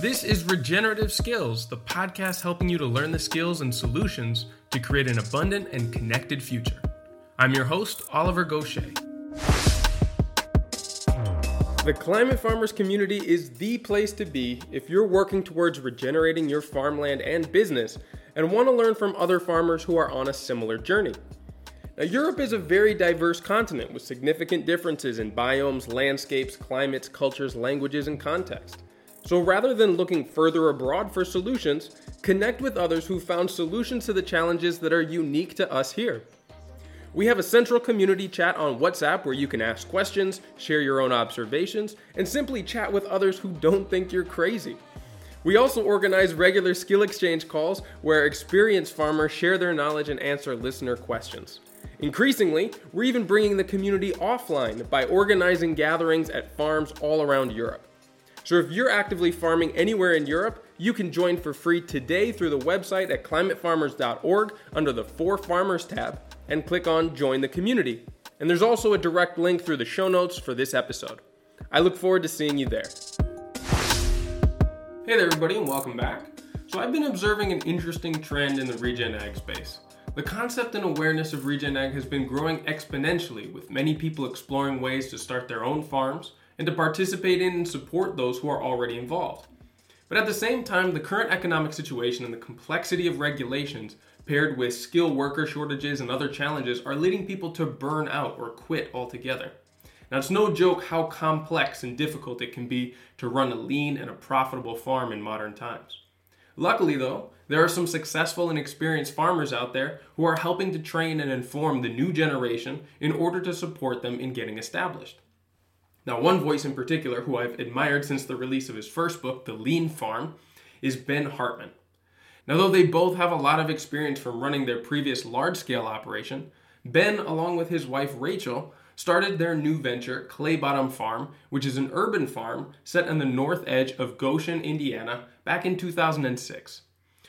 This is Regenerative Skills, the podcast helping you to learn the skills and solutions to create an abundant and connected future. I'm your host, Oliver Goshey. The Climate Farmers community is the place to be if you're working towards regenerating your farmland and business and want to learn from other farmers who are on a similar journey. Now, Europe is a very diverse continent with significant differences in biomes, landscapes, climates, cultures, languages, and context. So rather than looking further abroad for solutions, connect with others who found solutions to the challenges that are unique to us here. We have a central community chat on WhatsApp where you can ask questions, share your own observations, and simply chat with others who don't think you're crazy. We also organize regular skill exchange calls where experienced farmers share their knowledge and answer listener questions. Increasingly, we're even bringing the community offline by organizing gatherings at farms all around Europe. So if you're actively farming anywhere in Europe, you can join for free today through the website at climatefarmers.org under the For Farmers tab and click on Join the Community. And there's also a direct link through the show notes for this episode. I look forward to seeing you there. Hey there, everybody, and welcome back. So, I've been observing an interesting trend in the regen ag space. The concept and awareness of regen ag has been growing exponentially, with many people exploring ways to start their own farms and to participate in and support those who are already involved. But at the same time, the current economic situation and the complexity of regulations, paired with skilled worker shortages and other challenges, are leading people to burn out or quit altogether. Now, it's no joke how complex and difficult it can be to run a lean and a profitable farm in modern times. Luckily, though, there are some successful and experienced farmers out there who are helping to train and inform the new generation in order to support them in getting established. Now, one voice in particular who I've admired since the release of his first book, The Lean Farm, is Ben Hartman. Now, though they both have a lot of experience from running their previous large scale operation, Ben, along with his wife Rachel, started their new venture, Clay Bottom Farm, which is an urban farm set on the north edge of Goshen, Indiana, back in 2006.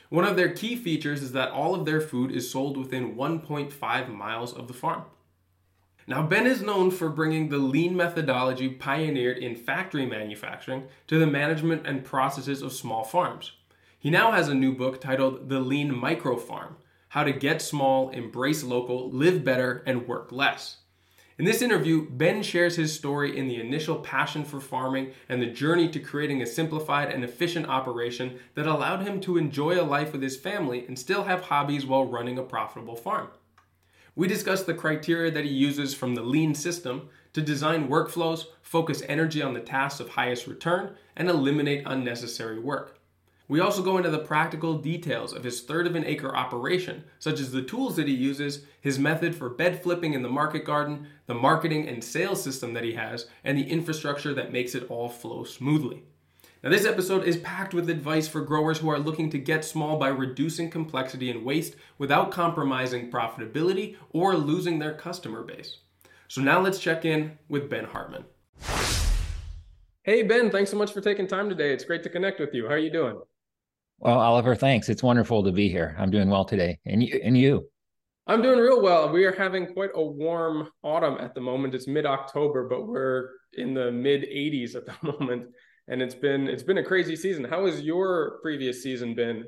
One of their key features is that all of their food is sold within 1.5 miles of the farm. Now, Ben is known for bringing the lean methodology pioneered in factory manufacturing to the management and processes of small farms. He now has a new book titled The Lean Micro Farm How to Get Small, Embrace Local, Live Better, and Work Less. In this interview, Ben shares his story in the initial passion for farming and the journey to creating a simplified and efficient operation that allowed him to enjoy a life with his family and still have hobbies while running a profitable farm. We discuss the criteria that he uses from the lean system to design workflows, focus energy on the tasks of highest return, and eliminate unnecessary work. We also go into the practical details of his third of an acre operation, such as the tools that he uses, his method for bed flipping in the market garden, the marketing and sales system that he has, and the infrastructure that makes it all flow smoothly. Now, this episode is packed with advice for growers who are looking to get small by reducing complexity and waste without compromising profitability or losing their customer base. So, now let's check in with Ben Hartman. Hey, Ben, thanks so much for taking time today. It's great to connect with you. How are you doing? Well, Oliver, thanks. It's wonderful to be here. I'm doing well today. And you, and you? I'm doing real well. We are having quite a warm autumn at the moment. It's mid-October, but we're in the mid 80s at the moment, and it's been it's been a crazy season. How has your previous season been?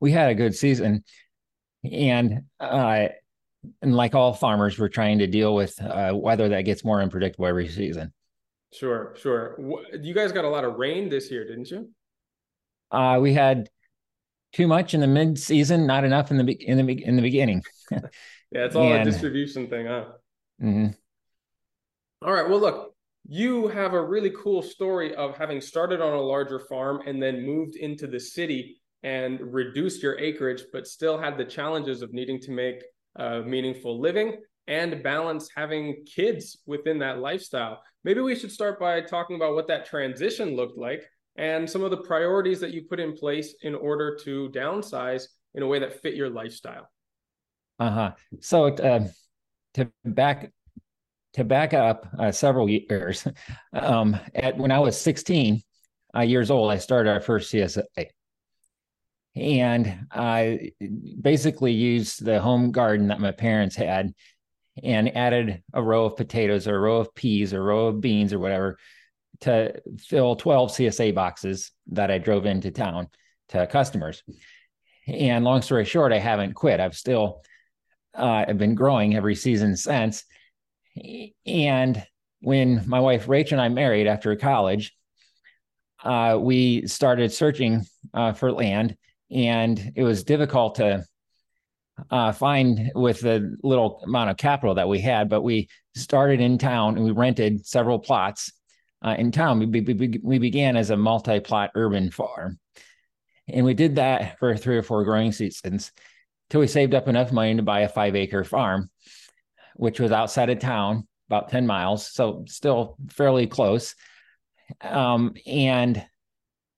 We had a good season, and uh, and like all farmers, we're trying to deal with uh, weather that gets more unpredictable every season. Sure, sure. You guys got a lot of rain this year, didn't you? Uh, we had too much in the mid season, not enough in the in the in the beginning. yeah, it's all and, a distribution thing, huh? Mm-hmm. All right. Well, look, you have a really cool story of having started on a larger farm and then moved into the city and reduced your acreage, but still had the challenges of needing to make a meaningful living and balance having kids within that lifestyle. Maybe we should start by talking about what that transition looked like and some of the priorities that you put in place in order to downsize in a way that fit your lifestyle. Uh huh. So uh, to back to back up uh, several years, um, at when I was 16 uh, years old, I started our first CSA, and I basically used the home garden that my parents had, and added a row of potatoes or a row of peas or a row of beans or whatever to fill 12 CSA boxes that I drove into town to customers. And long story short, I haven't quit. I've still uh, I've been growing every season since. And when my wife Rachel and I married after college, uh, we started searching uh, for land, and it was difficult to uh, find with the little amount of capital that we had. But we started in town and we rented several plots uh, in town. We, we, we began as a multi-plot urban farm, and we did that for three or four growing seasons till we saved up enough money to buy a five-acre farm, which was outside of town, about ten miles, so still fairly close. Um, and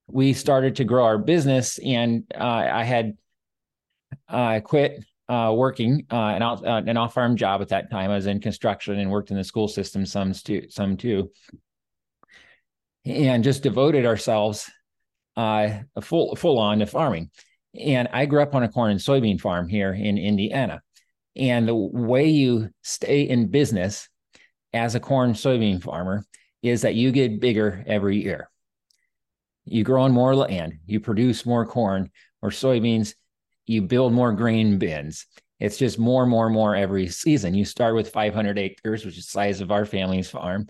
we started to grow our business, and uh, I had uh, quit uh, working uh, an, uh, an off farm job at that time. I was in construction and worked in the school system some too, some too, and just devoted ourselves uh, full full on to farming. And I grew up on a corn and soybean farm here in Indiana. And the way you stay in business as a corn soybean farmer is that you get bigger every year. You grow on more land, you produce more corn or soybeans, you build more grain bins. It's just more and more and more every season. You start with 500 acres, which is the size of our family's farm.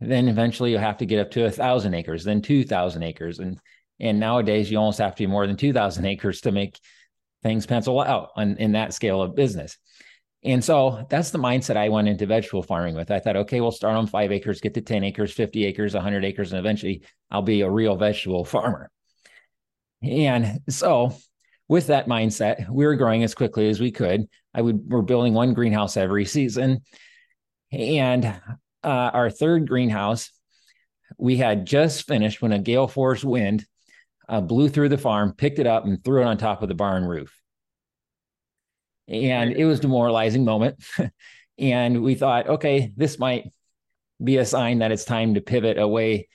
Then eventually you have to get up to a thousand acres, then 2,000 acres. And, and nowadays you almost have to be more than 2,000 acres to make things pencil out on, in that scale of business. And so that's the mindset I went into vegetable farming with. I thought, okay, we'll start on five acres, get to 10 acres, 50 acres, 100 acres, and eventually I'll be a real vegetable farmer. And so with that mindset, we were growing as quickly as we could. I would we're building one greenhouse every season, and uh, our third greenhouse we had just finished when a gale force wind uh, blew through the farm, picked it up, and threw it on top of the barn roof. And it was a demoralizing moment. and we thought, okay, this might be a sign that it's time to pivot away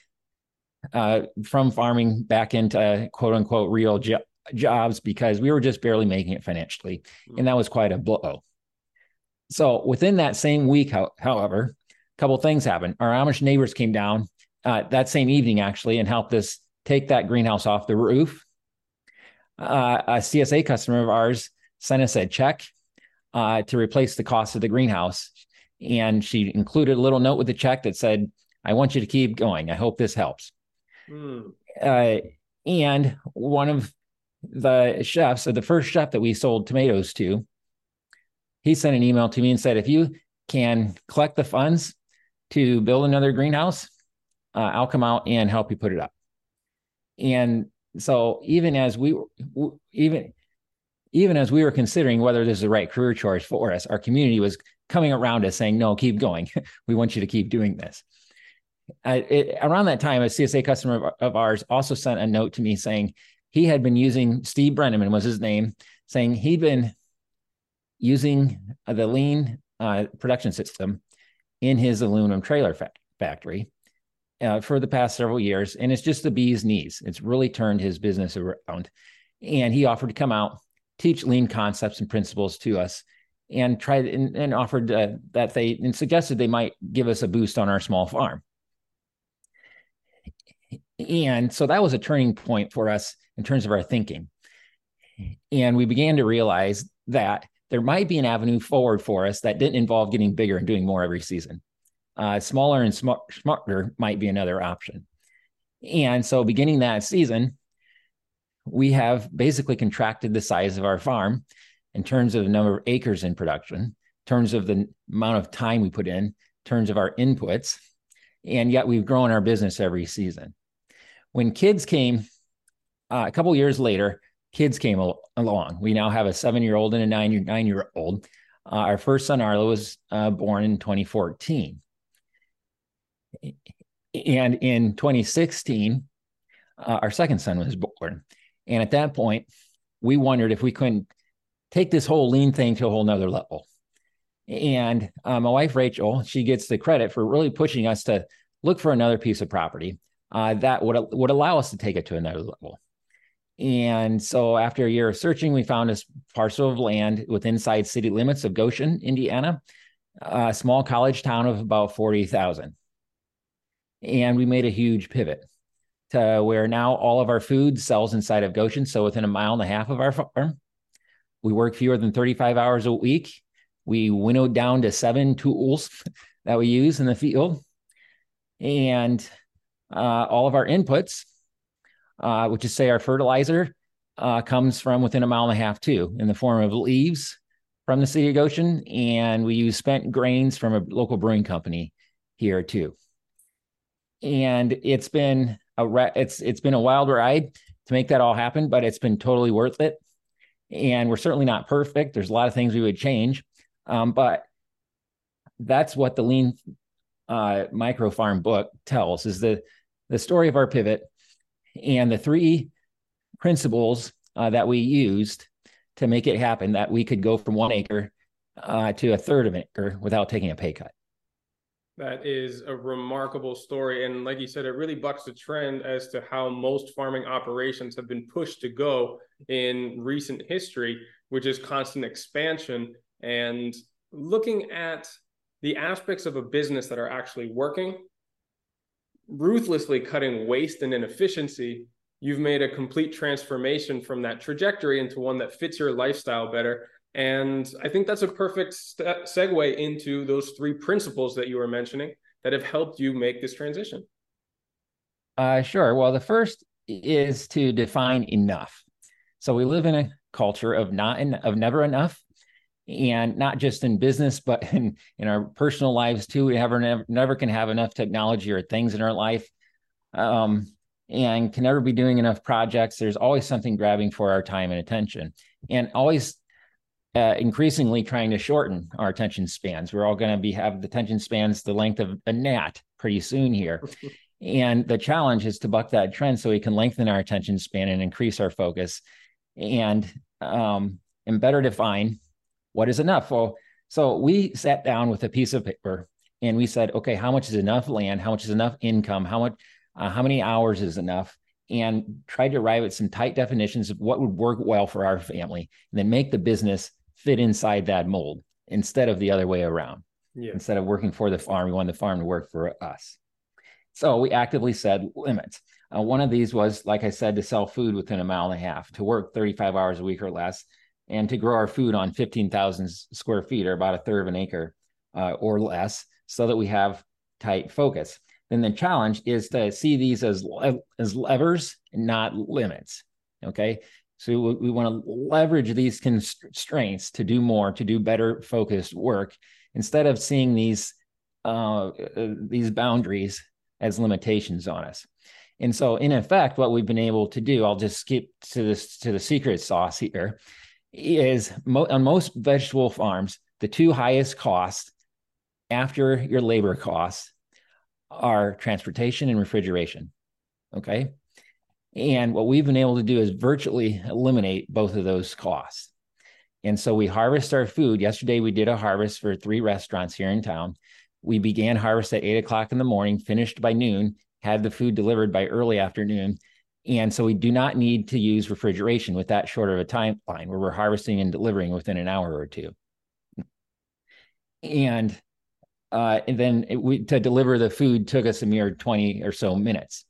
uh, from farming back into quote unquote real jo- jobs because we were just barely making it financially. Hmm. And that was quite a blow. So within that same week, however, a couple things happened. Our Amish neighbors came down uh, that same evening, actually, and helped us take that greenhouse off the roof. Uh, a CSA customer of ours sent us a check uh, to replace the cost of the greenhouse. And she included a little note with the check that said, I want you to keep going. I hope this helps. Mm. and one of the chefs, the first chef that we sold tomatoes to, he sent an email to me and said, if you can collect the funds to build another greenhouse, uh, I'll come out and help you put it up. And so even as we even even as we were considering whether this is the right career choice for us, our community was coming around us saying, "No, keep going. we want you to keep doing this." It, around that time, a CSA customer of, of ours also sent a note to me saying, he had been using Steve Brenneman was his name, saying he'd been using the lean uh, production system in his aluminum trailer fa- factory uh, for the past several years, and it's just the bee's knees. It's really turned his business around, and he offered to come out, teach lean concepts and principles to us, and tried and, and offered uh, that they and suggested they might give us a boost on our small farm. And so that was a turning point for us in terms of our thinking. And we began to realize that there might be an avenue forward for us that didn't involve getting bigger and doing more every season. Uh, smaller and smart, smarter might be another option. And so, beginning that season, we have basically contracted the size of our farm in terms of the number of acres in production, in terms of the amount of time we put in, in terms of our inputs, and yet we've grown our business every season. When kids came uh, a couple years later, kids came al- along. We now have a seven year old and a nine year nine year old. Uh, our first son Arlo was uh, born in 2014, and in 2016, uh, our second son was born. And at that point, we wondered if we couldn't take this whole lean thing to a whole nother level. And uh, my wife Rachel, she gets the credit for really pushing us to look for another piece of property uh, that would would allow us to take it to another level. And so after a year of searching, we found this parcel of land within inside city limits of Goshen, Indiana, a small college town of about 40,000. and we made a huge pivot where now all of our food sells inside of Goshen. So within a mile and a half of our farm, we work fewer than 35 hours a week. We winnowed down to seven tools that we use in the field. And uh, all of our inputs, uh, which is say our fertilizer, uh, comes from within a mile and a half too, in the form of leaves from the city of Goshen, and we use spent grains from a local brewing company here too. And it's been a it's it's been a wild ride to make that all happen, but it's been totally worth it. And we're certainly not perfect. There's a lot of things we would change, um, but that's what the lean uh, micro farm book tells is the the story of our pivot and the three principles uh, that we used to make it happen that we could go from one acre uh, to a third of an acre without taking a pay cut. That is a remarkable story. And like you said, it really bucks the trend as to how most farming operations have been pushed to go in recent history, which is constant expansion. And looking at the aspects of a business that are actually working, ruthlessly cutting waste and inefficiency, you've made a complete transformation from that trajectory into one that fits your lifestyle better. And I think that's a perfect st- segue into those three principles that you were mentioning that have helped you make this transition. Uh, sure. Well, the first is to define enough. So we live in a culture of not in, of never enough, and not just in business, but in in our personal lives too. We never never, never can have enough technology or things in our life. Um, and can never be doing enough projects. There's always something grabbing for our time and attention, and always uh, increasingly trying to shorten our attention spans. We're all going to be have the attention spans the length of a gnat pretty soon here. and the challenge is to buck that trend so we can lengthen our attention span and increase our focus and um, and better define what is enough. Well, so we sat down with a piece of paper and we said, okay, how much is enough land? How much is enough income? How much uh, how many hours is enough and tried to arrive at some tight definitions of what would work well for our family and then make the business fit inside that mold instead of the other way around yeah. instead of working for the farm we want the farm to work for us so we actively said limits uh, one of these was like i said to sell food within a mile and a half to work 35 hours a week or less and to grow our food on 15000 square feet or about a third of an acre uh, or less so that we have tight focus then the challenge is to see these as as levers not limits. Okay, so we, we want to leverage these constraints to do more, to do better focused work, instead of seeing these uh, uh, these boundaries as limitations on us. And so, in effect, what we've been able to do, I'll just skip to this to the secret sauce here, is mo- on most vegetable farms, the two highest costs after your labor costs are transportation and refrigeration. Okay. And what we've been able to do is virtually eliminate both of those costs. And so we harvest our food. Yesterday, we did a harvest for three restaurants here in town. We began harvest at eight o'clock in the morning, finished by noon, had the food delivered by early afternoon. And so we do not need to use refrigeration with that short of a timeline where we're harvesting and delivering within an hour or two. And uh, and then it, we, to deliver the food took us a mere 20 or so minutes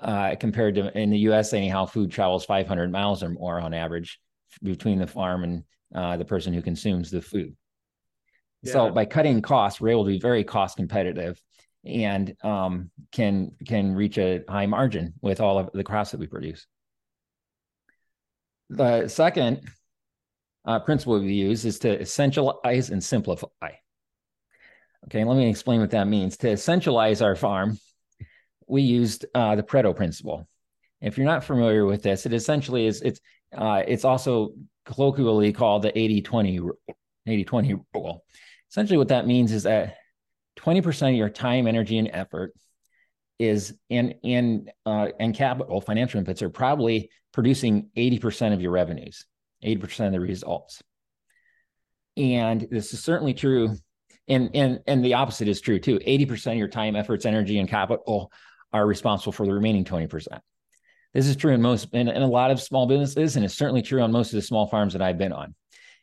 uh, compared to in the us anyhow food travels 500 miles or more on average between the farm and uh, the person who consumes the food yeah. so by cutting costs we're able to be very cost competitive and um, can can reach a high margin with all of the crops that we produce the second uh, principle we use is to essentialize and simplify Okay, let me explain what that means. To essentialize our farm, we used uh, the Pareto principle. If you're not familiar with this, it essentially is it's uh, it's also colloquially called the 80-20 80-20 rule. Essentially, what that means is that 20% of your time, energy, and effort is in in uh, and capital financial inputs are probably producing 80% of your revenues, 80% of the results. And this is certainly true and and and the opposite is true too 80% of your time efforts energy and capital are responsible for the remaining 20% this is true in most in, in a lot of small businesses and it's certainly true on most of the small farms that i've been on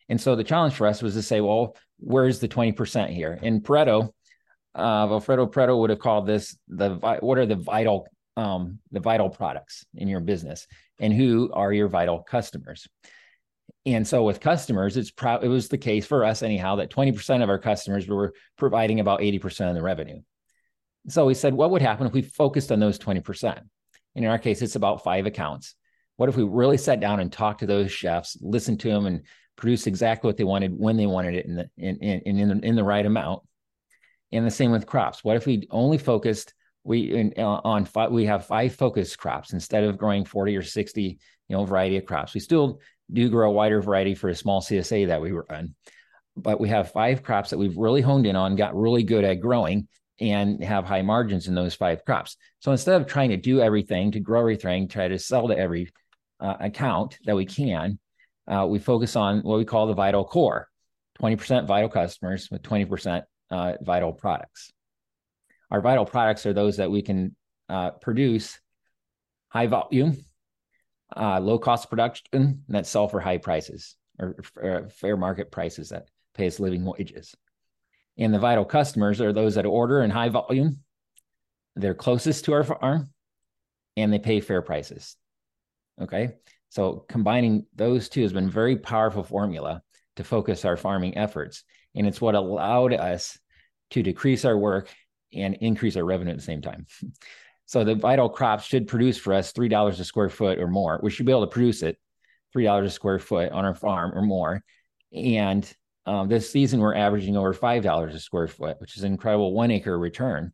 and so the challenge for us was to say well where's the 20% here in pareto uh, Alfredo Pareto would have called this the what are the vital um, the vital products in your business and who are your vital customers. And so with customers, it's pro- it was the case for us anyhow that 20% of our customers were providing about 80% of the revenue. So we said, what would happen if we focused on those 20%? And in our case, it's about five accounts. What if we really sat down and talked to those chefs, listened to them, and produced exactly what they wanted when they wanted it in the in in, in, in the right amount? And the same with crops. What if we only focused we in, uh, on five, we have five focus crops instead of growing 40 or 60 you know variety of crops we still do grow a wider variety for a small csa that we run but we have five crops that we've really honed in on got really good at growing and have high margins in those five crops so instead of trying to do everything to grow everything try to sell to every uh, account that we can uh, we focus on what we call the vital core 20% vital customers with 20% uh, vital products our vital products are those that we can uh, produce high volume, uh, low cost production that sell for high prices or, or fair market prices that pay us living wages. And the vital customers are those that order in high volume, they're closest to our farm, and they pay fair prices. Okay. So combining those two has been very powerful formula to focus our farming efforts. And it's what allowed us to decrease our work and increase our revenue at the same time. So the vital crops should produce for us three dollars a square foot or more. We should be able to produce it three dollars a square foot on our farm or more. And um, this season, we're averaging over five dollars a square foot, which is an incredible one acre return.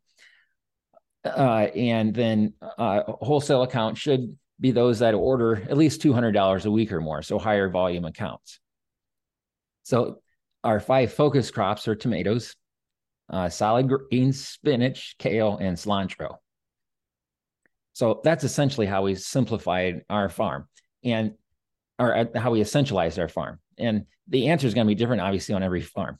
Uh, and then uh, wholesale accounts should be those that order at least two hundred dollars a week or more, so higher volume accounts. So our five focus crops are tomatoes, uh, salad greens, spinach, kale, and cilantro. So that's essentially how we simplified our farm and or uh, how we essentialized our farm. And the answer is going to be different, obviously, on every farm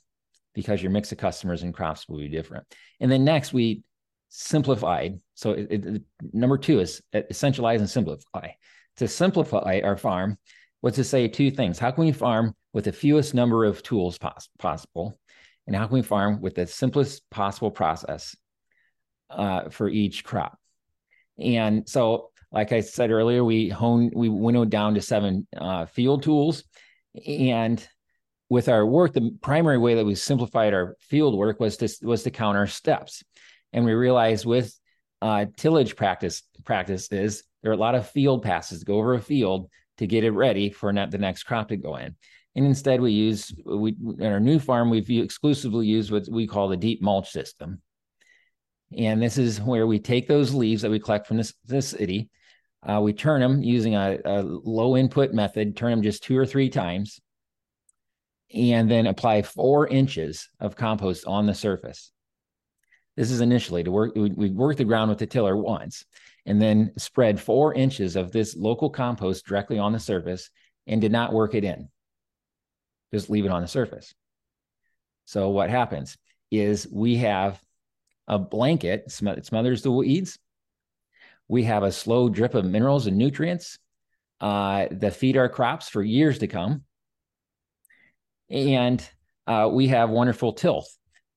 because your mix of customers and crops will be different. And then next, we simplified. So it, it, number two is essentialize and simplify. To simplify our farm was to say two things: How can we farm with the fewest number of tools pos- possible? and how can we farm with the simplest possible process uh, for each crop. And so, like I said earlier, we honed, we winnowed down to seven uh, field tools. And with our work, the primary way that we simplified our field work was to was to count our steps. And we realized with uh, tillage practice practices, there are a lot of field passes to go over a field to get it ready for the next crop to go in. And instead, we use we in our new farm we've exclusively used what we call the deep mulch system. And this is where we take those leaves that we collect from this, this city, uh, we turn them using a, a low input method, turn them just two or three times, and then apply four inches of compost on the surface. This is initially to work, we, work the ground with the tiller once and then spread four inches of this local compost directly on the surface and did not work it in just leave it on the surface. So what happens is we have a blanket it smothers the weeds. We have a slow drip of minerals and nutrients uh, that feed our crops for years to come. And uh, we have wonderful tilth.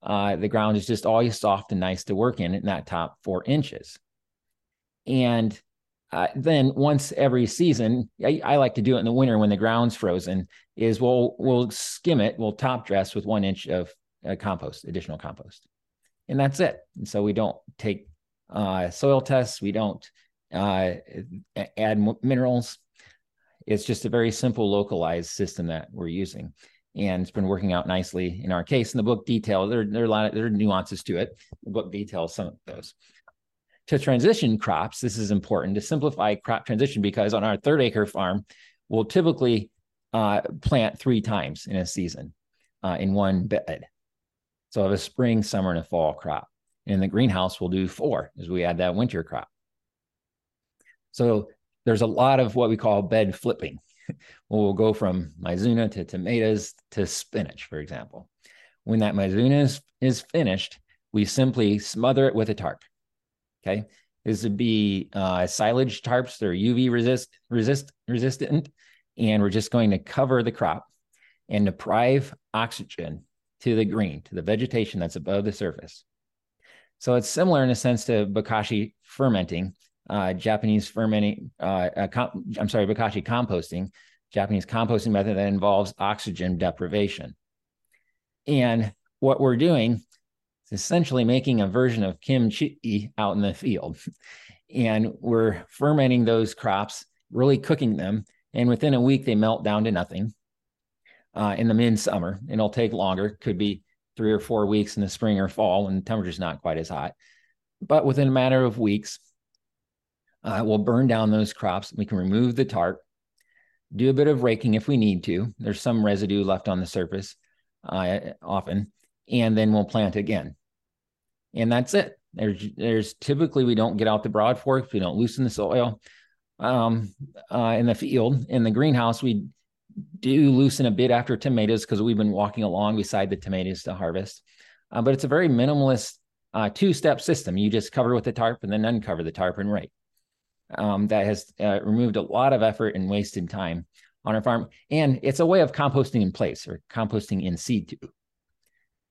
Uh, the ground is just always soft and nice to work in in that top four inches. And uh, then once every season, I, I, like to do it in the winter when the ground's frozen. Is we'll we'll skim it, we'll top dress with one inch of uh, compost, additional compost, and that's it. And so we don't take uh, soil tests, we don't uh, add minerals. It's just a very simple localized system that we're using, and it's been working out nicely in our case. In the book detail, there, there are a lot of there are nuances to it. The book details some of those to transition crops, this is important to simplify crop transition because on our third acre farm, we'll typically uh, plant three times in a season uh, in one bed. So have a spring, summer, and a fall crop. In the greenhouse, we'll do four as we add that winter crop. So there's a lot of what we call bed flipping. we'll go from mizuna to tomatoes to spinach, for example. When that mizuna is, is finished, we simply smother it with a tarp. Okay. This would be uh, silage tarps. They're UV resist, resist, resistant. And we're just going to cover the crop and deprive oxygen to the green, to the vegetation that's above the surface. So it's similar in a sense to bokashi fermenting, uh, Japanese fermenting. Uh, com- I'm sorry, bokashi composting, Japanese composting method that involves oxygen deprivation. And what we're doing is essentially making a version of kimchi out in the field. and we're fermenting those crops, really cooking them. And within a week, they melt down to nothing. Uh, in the midsummer, and it'll take longer. Could be three or four weeks in the spring or fall when the temperature's not quite as hot. But within a matter of weeks, uh, we'll burn down those crops. We can remove the tarp, do a bit of raking if we need to. There's some residue left on the surface uh, often, and then we'll plant again. And that's it. There's, there's typically we don't get out the broad forks, we don't loosen the soil. Um, uh, in the field, in the greenhouse, we do loosen a bit after tomatoes because we've been walking along beside the tomatoes to harvest. Uh, but it's a very minimalist uh, two-step system. You just cover with the tarp and then uncover the tarp and rake. Um, that has uh, removed a lot of effort and wasted time on our farm. And it's a way of composting in place or composting in situ.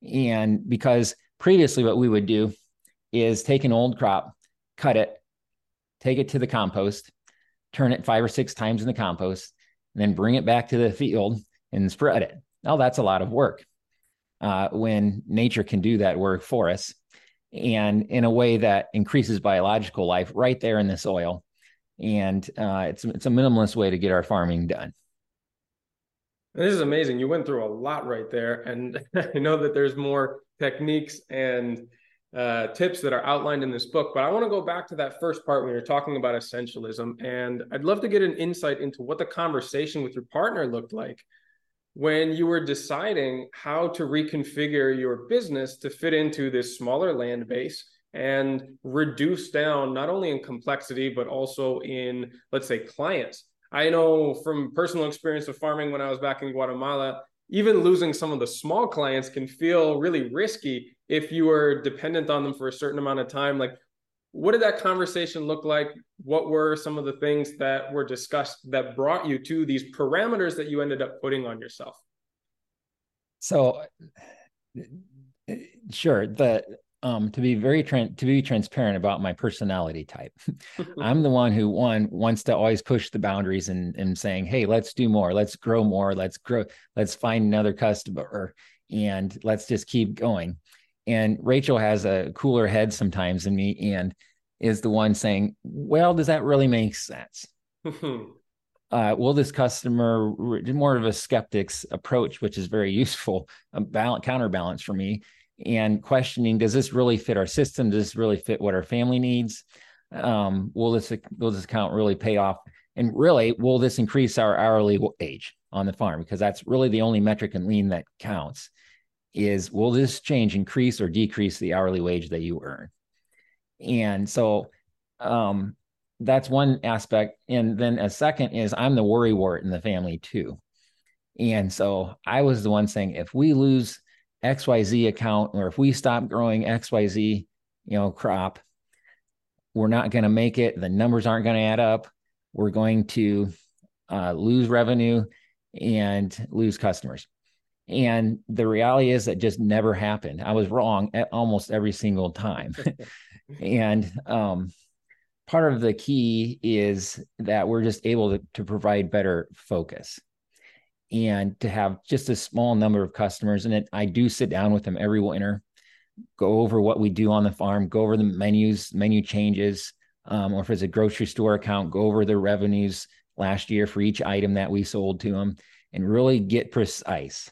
And because previously what we would do is take an old crop, cut it, take it to the compost, turn it five or six times in the compost, then bring it back to the field and spread it. Now that's a lot of work uh, when nature can do that work for us and in a way that increases biological life right there in the soil. And uh, it's, it's a minimalist way to get our farming done. This is amazing. You went through a lot right there. And I know that there's more techniques and uh, tips that are outlined in this book. But I want to go back to that first part when you're talking about essentialism. And I'd love to get an insight into what the conversation with your partner looked like when you were deciding how to reconfigure your business to fit into this smaller land base and reduce down not only in complexity, but also in, let's say, clients. I know from personal experience of farming when I was back in Guatemala, even losing some of the small clients can feel really risky if you were dependent on them for a certain amount of time like what did that conversation look like what were some of the things that were discussed that brought you to these parameters that you ended up putting on yourself so sure the um, to be very tra- to be transparent about my personality type. I'm the one who one wants to always push the boundaries and and saying, "Hey, let's do more. Let's grow more. Let's grow. Let's find another customer, and let's just keep going." And Rachel has a cooler head sometimes than me, and is the one saying, "Well, does that really make sense?" uh, will this customer more of a skeptic's approach, which is very useful, a balance, counterbalance for me and questioning does this really fit our system? Does this really fit what our family needs? Um, will this will this account really pay off? And really will this increase our hourly wage on the farm? Because that's really the only metric in lean that counts is will this change increase or decrease the hourly wage that you earn and so um, that's one aspect and then a second is i'm the worry wart in the family too and so i was the one saying if we lose XYZ account, or if we stop growing XYZ, you know, crop, we're not going to make it. The numbers aren't going to add up. We're going to uh, lose revenue and lose customers. And the reality is that just never happened. I was wrong at almost every single time. and um, part of the key is that we're just able to, to provide better focus and to have just a small number of customers. And it, I do sit down with them every winter, go over what we do on the farm, go over the menus, menu changes, um, or if it's a grocery store account, go over the revenues last year for each item that we sold to them, and really get precise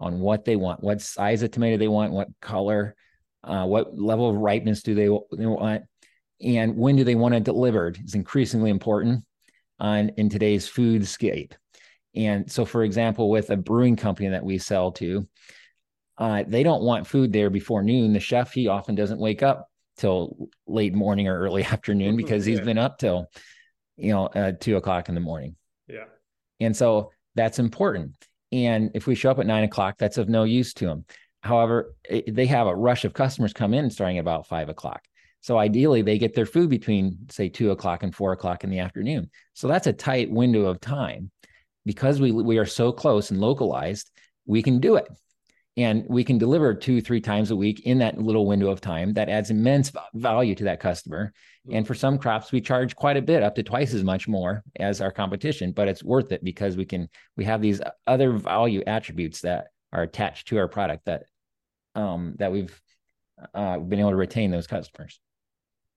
on what they want, what size of tomato they want, what color, uh, what level of ripeness do they, they want, and when do they want it delivered is increasingly important on in today's foodscape. And so, for example, with a brewing company that we sell to, uh, they don't want food there before noon. The chef, he often doesn't wake up till late morning or early afternoon because he's yeah. been up till, you know, uh, two o'clock in the morning. Yeah. And so that's important. And if we show up at nine o'clock, that's of no use to them. However, it, they have a rush of customers come in starting about five o'clock. So ideally, they get their food between, say, two o'clock and four o'clock in the afternoon. So that's a tight window of time because we we are so close and localized, we can do it. And we can deliver two three times a week in that little window of time that adds immense value to that customer. And for some crops we charge quite a bit up to twice as much more as our competition but it's worth it because we can we have these other value attributes that are attached to our product that um that we've uh, been able to retain those customers.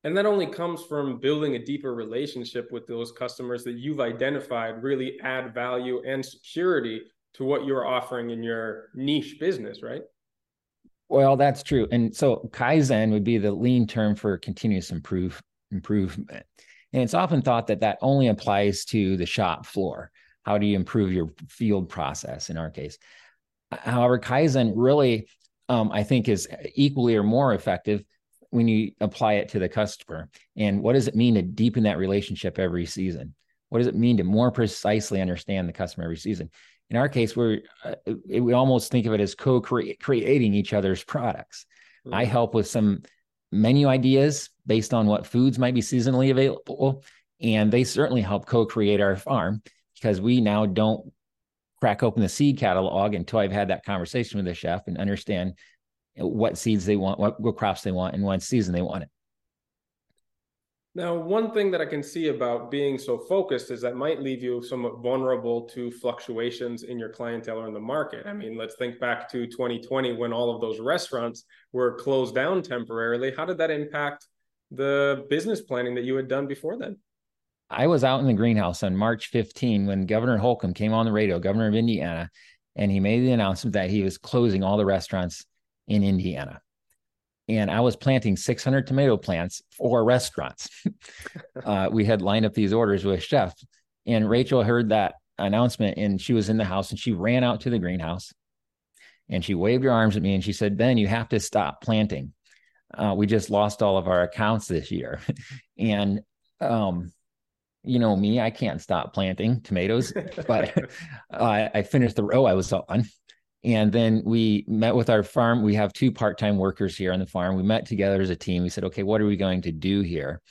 And that only comes from building a deeper relationship with those customers that you've identified really add value and security to what you're offering in your niche business, right? Well, that's true. And so Kaizen would be the lean term for continuous improve improvement. And it's often thought that that only applies to the shop floor. How do you improve your field process in our case? However, Kaizen really, um, I think, is equally or more effective when you apply it to the customer. And what does it mean to deepen that relationship every season? What does it mean to more precisely understand the customer every season? In our case, we're uh, we almost think of it as co-creating each other's products. Mm-hmm. I help with some menu ideas based on what foods might be seasonally available, and they certainly help co-create our farm because we now don't crack open the seed catalog until I've had that conversation with the chef and understand what seeds they want, what, what crops they want, and what season they want it. Now, one thing that I can see about being so focused is that might leave you somewhat vulnerable to fluctuations in your clientele or in the market. I mean, let's think back to 2020 when all of those restaurants were closed down temporarily. How did that impact the business planning that you had done before then? I was out in the greenhouse on March 15 when Governor Holcomb came on the radio, governor of Indiana, and he made the announcement that he was closing all the restaurants in Indiana and I was planting 600 tomato plants for restaurants. uh, we had lined up these orders with chef, and Rachel heard that announcement, and she was in the house, and she ran out to the greenhouse, and she waved her arms at me, and she said, "Ben, you have to stop planting. Uh, we just lost all of our accounts this year, and um, you know me, I can't stop planting tomatoes, but uh, I finished the row I was on." And then we met with our farm. We have two part time workers here on the farm. We met together as a team. We said, okay, what are we going to do here?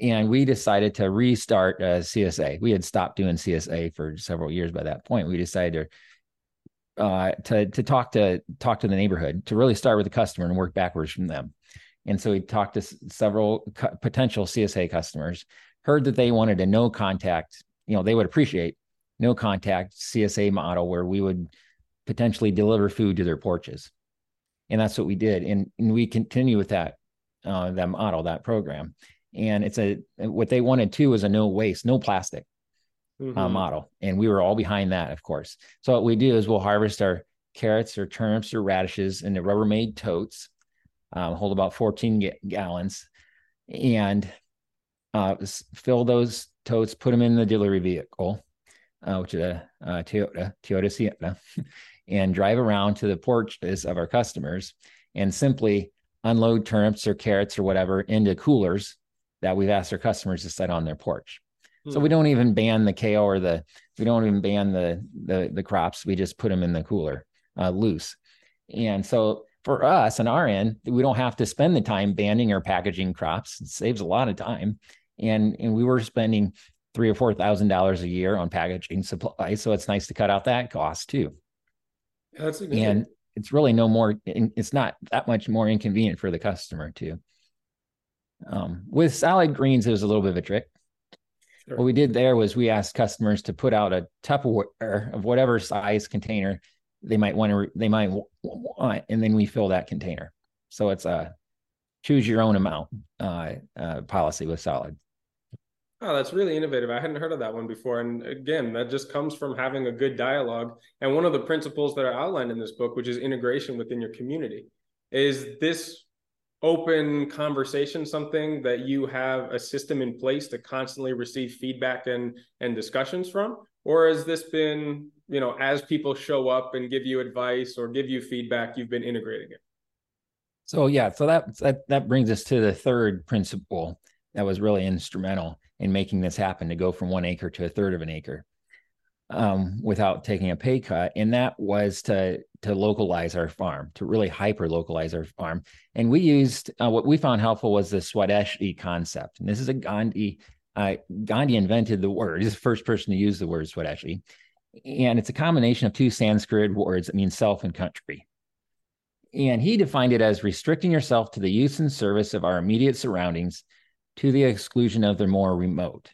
And we decided to restart uh, CSA. We had stopped doing CSA for several years by that point. We decided to uh, to to talk to talk to the neighborhood to really start with the customer and work backwards from them. And so we talked to several co- potential CSA customers, heard that they wanted a no contact. You know, they would appreciate no contact CSA model where we would potentially deliver food to their porches. And that's what we did. And, and we continue with that, uh, that model, that program. And it's a, what they wanted too was a no waste, no plastic uh, mm-hmm. uh, model. And we were all behind that, of course. So what we do is we'll harvest our carrots or turnips or radishes in the Rubbermaid totes, um, hold about 14 ga- gallons, and uh, fill those totes, put them in the delivery vehicle, uh, which is a, a Toyota, Toyota Sienna, and drive around to the porches of our customers and simply unload turnips or carrots or whatever into coolers that we've asked our customers to set on their porch. Hmm. So we don't even ban the kale or the we don't even ban the the, the crops. We just put them in the cooler uh, loose. And so for us on our end, we don't have to spend the time banning or packaging crops. It saves a lot of time. And and we were spending three or four thousand dollars a year on packaging supplies. So it's nice to cut out that cost too. That's a good and it's really no more. It's not that much more inconvenient for the customer too. Um, with salad greens, it was a little bit of a trick. Sure. What we did there was we asked customers to put out a Tupperware of whatever size container they might want to they might want, and then we fill that container. So it's a choose your own amount uh, uh, policy with salad. Oh, that's really innovative. I hadn't heard of that one before. And again, that just comes from having a good dialogue. And one of the principles that are outlined in this book, which is integration within your community, is this open conversation something that you have a system in place to constantly receive feedback and and discussions from or has this been you know as people show up and give you advice or give you feedback you've been integrating it so yeah so that that, that brings us to the third principle that was really instrumental in making this happen to go from one acre to a third of an acre um, without taking a pay cut. And that was to to localize our farm, to really hyper localize our farm. And we used uh, what we found helpful was the Swadeshi concept. And this is a Gandhi. Uh, Gandhi invented the word. He's the first person to use the word Swadeshi. And it's a combination of two Sanskrit words that mean self and country. And he defined it as restricting yourself to the use and service of our immediate surroundings to the exclusion of the more remote.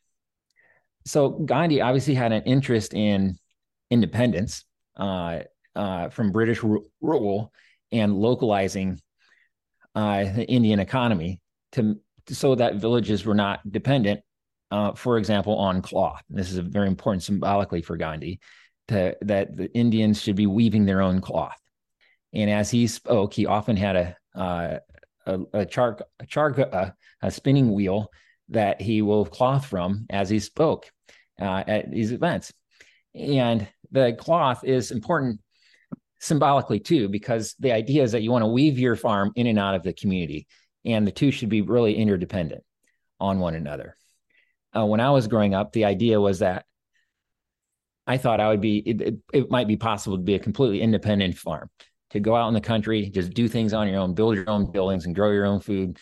So Gandhi obviously had an interest in independence uh, uh, from British rule and localizing uh, the Indian economy to so that villages were not dependent, uh, for example, on cloth. This is very important symbolically for Gandhi to, that the Indians should be weaving their own cloth. And as he spoke, he often had a uh, a, a char a char a, a spinning wheel that he wove cloth from as he spoke uh, at these events. And the cloth is important symbolically too, because the idea is that you want to weave your farm in and out of the community, and the two should be really interdependent on one another. Uh, when I was growing up, the idea was that I thought I would be, it, it, it, might be possible to be a completely independent farm, to go out in the country, just do things on your own, build your own buildings and grow your own food.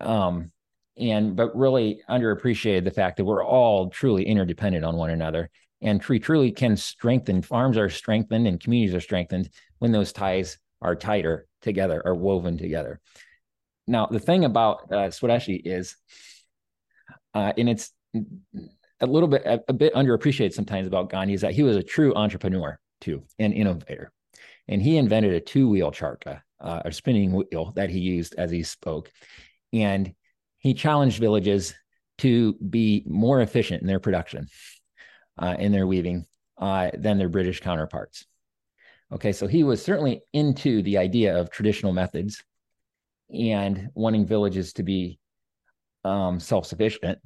Um, and, but really underappreciated the fact that we're all truly interdependent on one another. And tree truly can strengthen farms are strengthened and communities are strengthened when those ties are tighter together are woven together. Now the thing about uh, swadeshi is uh, and it's a little bit a, a, bit underappreciated sometimes about gandhi is that he was a true entrepreneur too and innovator and he invented a two-wheel charkha uh, a spinning wheel that he used as he spoke and he challenged villages to be more efficient in their production uh, in their weaving uh, than their British counterparts. Okay, so he was certainly into the idea of traditional methods and wanting villages to be um, self sufficient,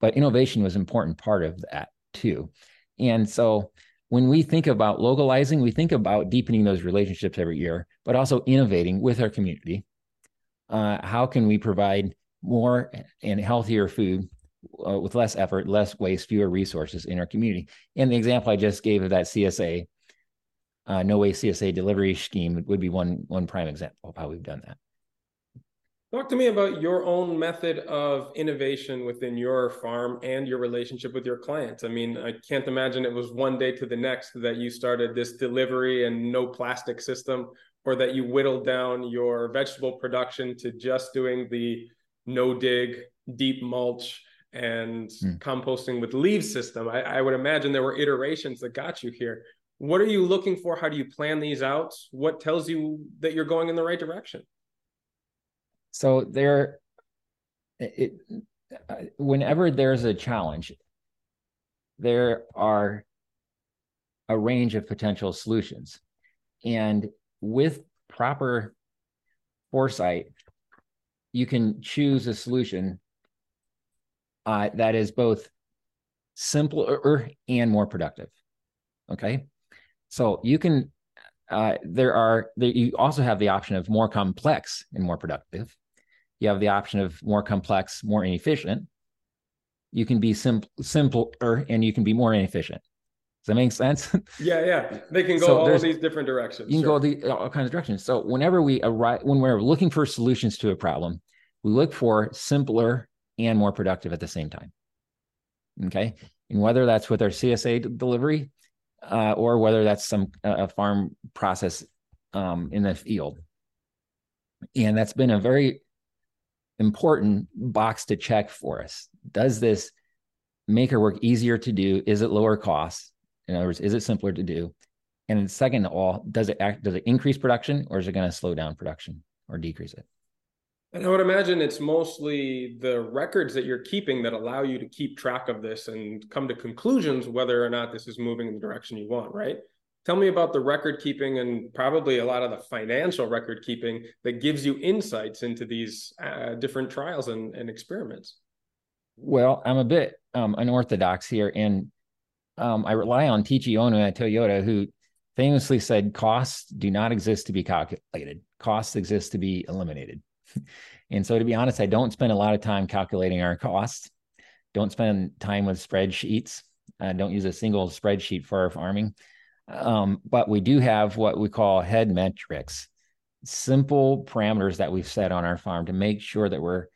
but innovation was an important part of that too. And so when we think about localizing, we think about deepening those relationships every year, but also innovating with our community. Uh, how can we provide more and healthier food uh, with less effort, less waste, fewer resources in our community. And the example I just gave of that CSA, uh, no waste CSA delivery scheme would be one one prime example of how we've done that. Talk to me about your own method of innovation within your farm and your relationship with your clients. I mean, I can't imagine it was one day to the next that you started this delivery and no plastic system, or that you whittled down your vegetable production to just doing the no dig, deep mulch, and mm. composting with leaf system. I, I would imagine there were iterations that got you here. What are you looking for? How do you plan these out? What tells you that you're going in the right direction? So there, it, uh, whenever there's a challenge, there are a range of potential solutions, and with proper foresight, you can choose a solution uh, that is both simpler and more productive. Okay. So you can, uh, there are, there, you also have the option of more complex and more productive. You have the option of more complex, more inefficient. You can be simple, simpler and you can be more inefficient. Does that make sense? Yeah, yeah. They can go so all these different directions. You can sure. go the, all kinds of directions. So whenever we arrive, when we're looking for solutions to a problem, we look for simpler and more productive at the same time. Okay. And whether that's with our CSA delivery uh, or whether that's some a farm process um, in the field. And that's been a very important box to check for us. Does this make our work easier to do? Is it lower cost? In other words, is it simpler to do? And second of all, does it act, does it increase production or is it going to slow down production or decrease it? And I would imagine it's mostly the records that you're keeping that allow you to keep track of this and come to conclusions whether or not this is moving in the direction you want, right? Tell me about the record keeping and probably a lot of the financial record keeping that gives you insights into these uh, different trials and, and, experiments. Well, I'm a bit um, unorthodox here, and um, I rely on Taiichi Ohno at Toyota, who famously said costs do not exist to be calculated, costs exist to be eliminated. and so, to be honest, I don't spend a lot of time calculating our costs. Don't spend time with spreadsheets. I don't use a single spreadsheet for our farming. Um, but we do have what we call head metrics, simple parameters that we've set on our farm to make sure that we're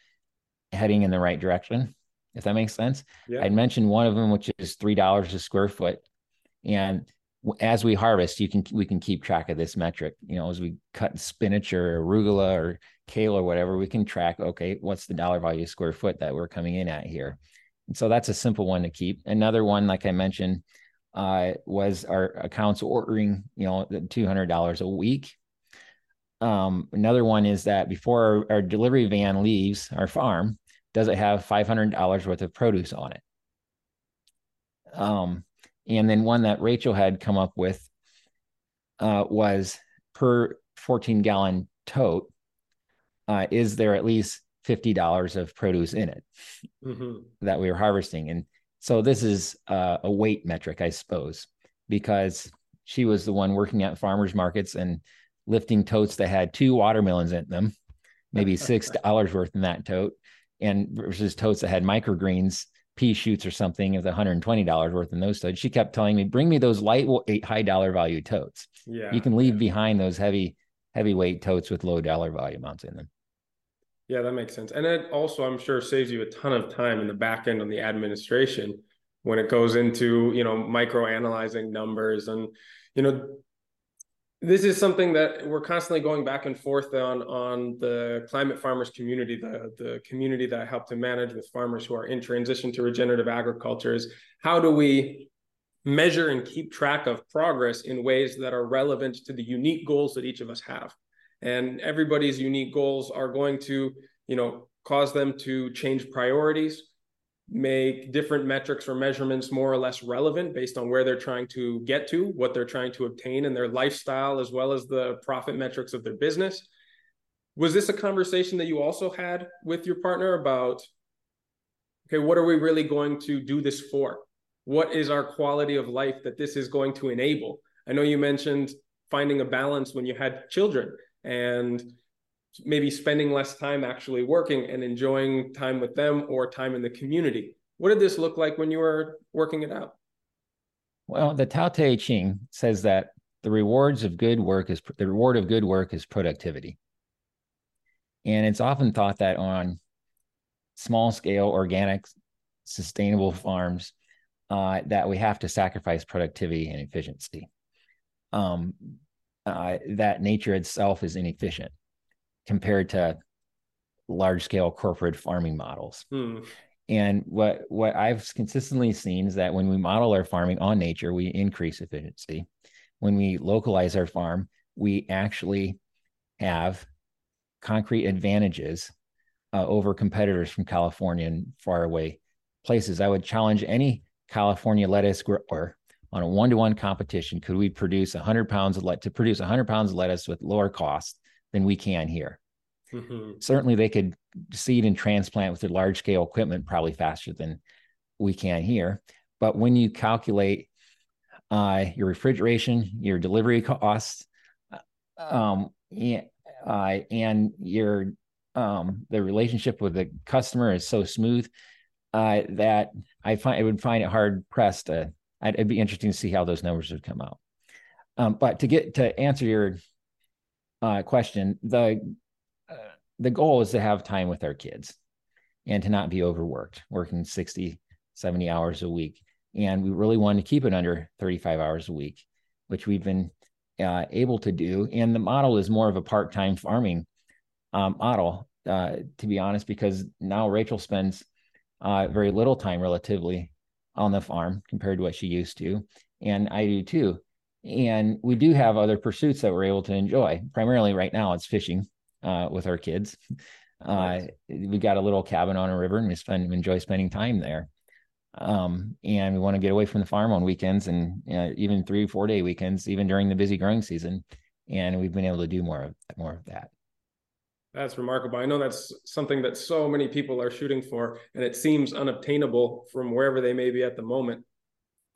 heading in the right direction. If that makes sense. Yeah. I'd mentioned one of them, which is three dollars a square foot, and as we harvest, you can we can keep track of this metric. You know, as we cut spinach or arugula or kale or whatever, we can track. Okay, what's the dollar value square foot that we're coming in at here? And so that's a simple one to keep. Another one, like I mentioned, uh, was our accounts ordering. You know, the two hundred dollars a week. Um, another one is that before our, our delivery van leaves our farm, does it have five hundred dollars worth of produce on it? Um, and then one that Rachel had come up with uh, was per 14 gallon tote, uh, is there at least $50 of produce in it mm-hmm. that we were harvesting? And so this is uh, a weight metric, I suppose, because she was the one working at farmers markets and lifting totes that had two watermelons in them, maybe $6 worth in that tote, and versus totes that had microgreens pea shoots or something of the $120 worth in those totes. She kept telling me, bring me those lightweight, high dollar value totes. Yeah. You can leave yeah. behind those heavy, heavyweight totes with low dollar value amounts in them. Yeah, that makes sense. And it also, I'm sure, saves you a ton of time in the back end on the administration when it goes into, you know, micro analyzing numbers. And, you know, this is something that we're constantly going back and forth on on the climate farmers community the, the community that i help to manage with farmers who are in transition to regenerative agriculture is how do we measure and keep track of progress in ways that are relevant to the unique goals that each of us have and everybody's unique goals are going to you know cause them to change priorities make different metrics or measurements more or less relevant based on where they're trying to get to, what they're trying to obtain in their lifestyle, as well as the profit metrics of their business. Was this a conversation that you also had with your partner about, okay, what are we really going to do this for? What is our quality of life that this is going to enable? I know you mentioned finding a balance when you had children and maybe spending less time actually working and enjoying time with them or time in the community. What did this look like when you were working it out? Well, the Tao Te Ching says that the rewards of good work is the reward of good work is productivity. And it's often thought that on small scale organic sustainable farms uh, that we have to sacrifice productivity and efficiency. Um, uh, that nature itself is inefficient compared to large scale corporate farming models. Hmm. And what what I've consistently seen is that when we model our farming on nature, we increase efficiency. When we localize our farm, we actually have concrete advantages uh, over competitors from California and faraway places. I would challenge any California lettuce grower on a one-to-one competition. Could we produce 100 pounds of let to produce 100 pounds of lettuce with lower cost than we can here. Mm-hmm. Certainly, they could seed and transplant with their large scale equipment probably faster than we can here. But when you calculate uh, your refrigeration, your delivery costs, uh, um, and, uh, and your um, the relationship with the customer is so smooth uh, that I find I would find it hard pressed to. It'd be interesting to see how those numbers would come out. Um, but to get to answer your uh, question, the uh, the goal is to have time with our kids and to not be overworked, working 60, 70 hours a week. And we really want to keep it under 35 hours a week, which we've been uh, able to do. And the model is more of a part time farming um, model, uh, to be honest, because now Rachel spends uh, very little time relatively on the farm compared to what she used to. And I do too and we do have other pursuits that we're able to enjoy. Primarily, right now, it's fishing uh, with our kids. Uh, we got a little cabin on a river, and we spend enjoy spending time there. Um, and we want to get away from the farm on weekends and uh, even three, four day weekends, even during the busy growing season. And we've been able to do more of more of that. That's remarkable. I know that's something that so many people are shooting for, and it seems unobtainable from wherever they may be at the moment.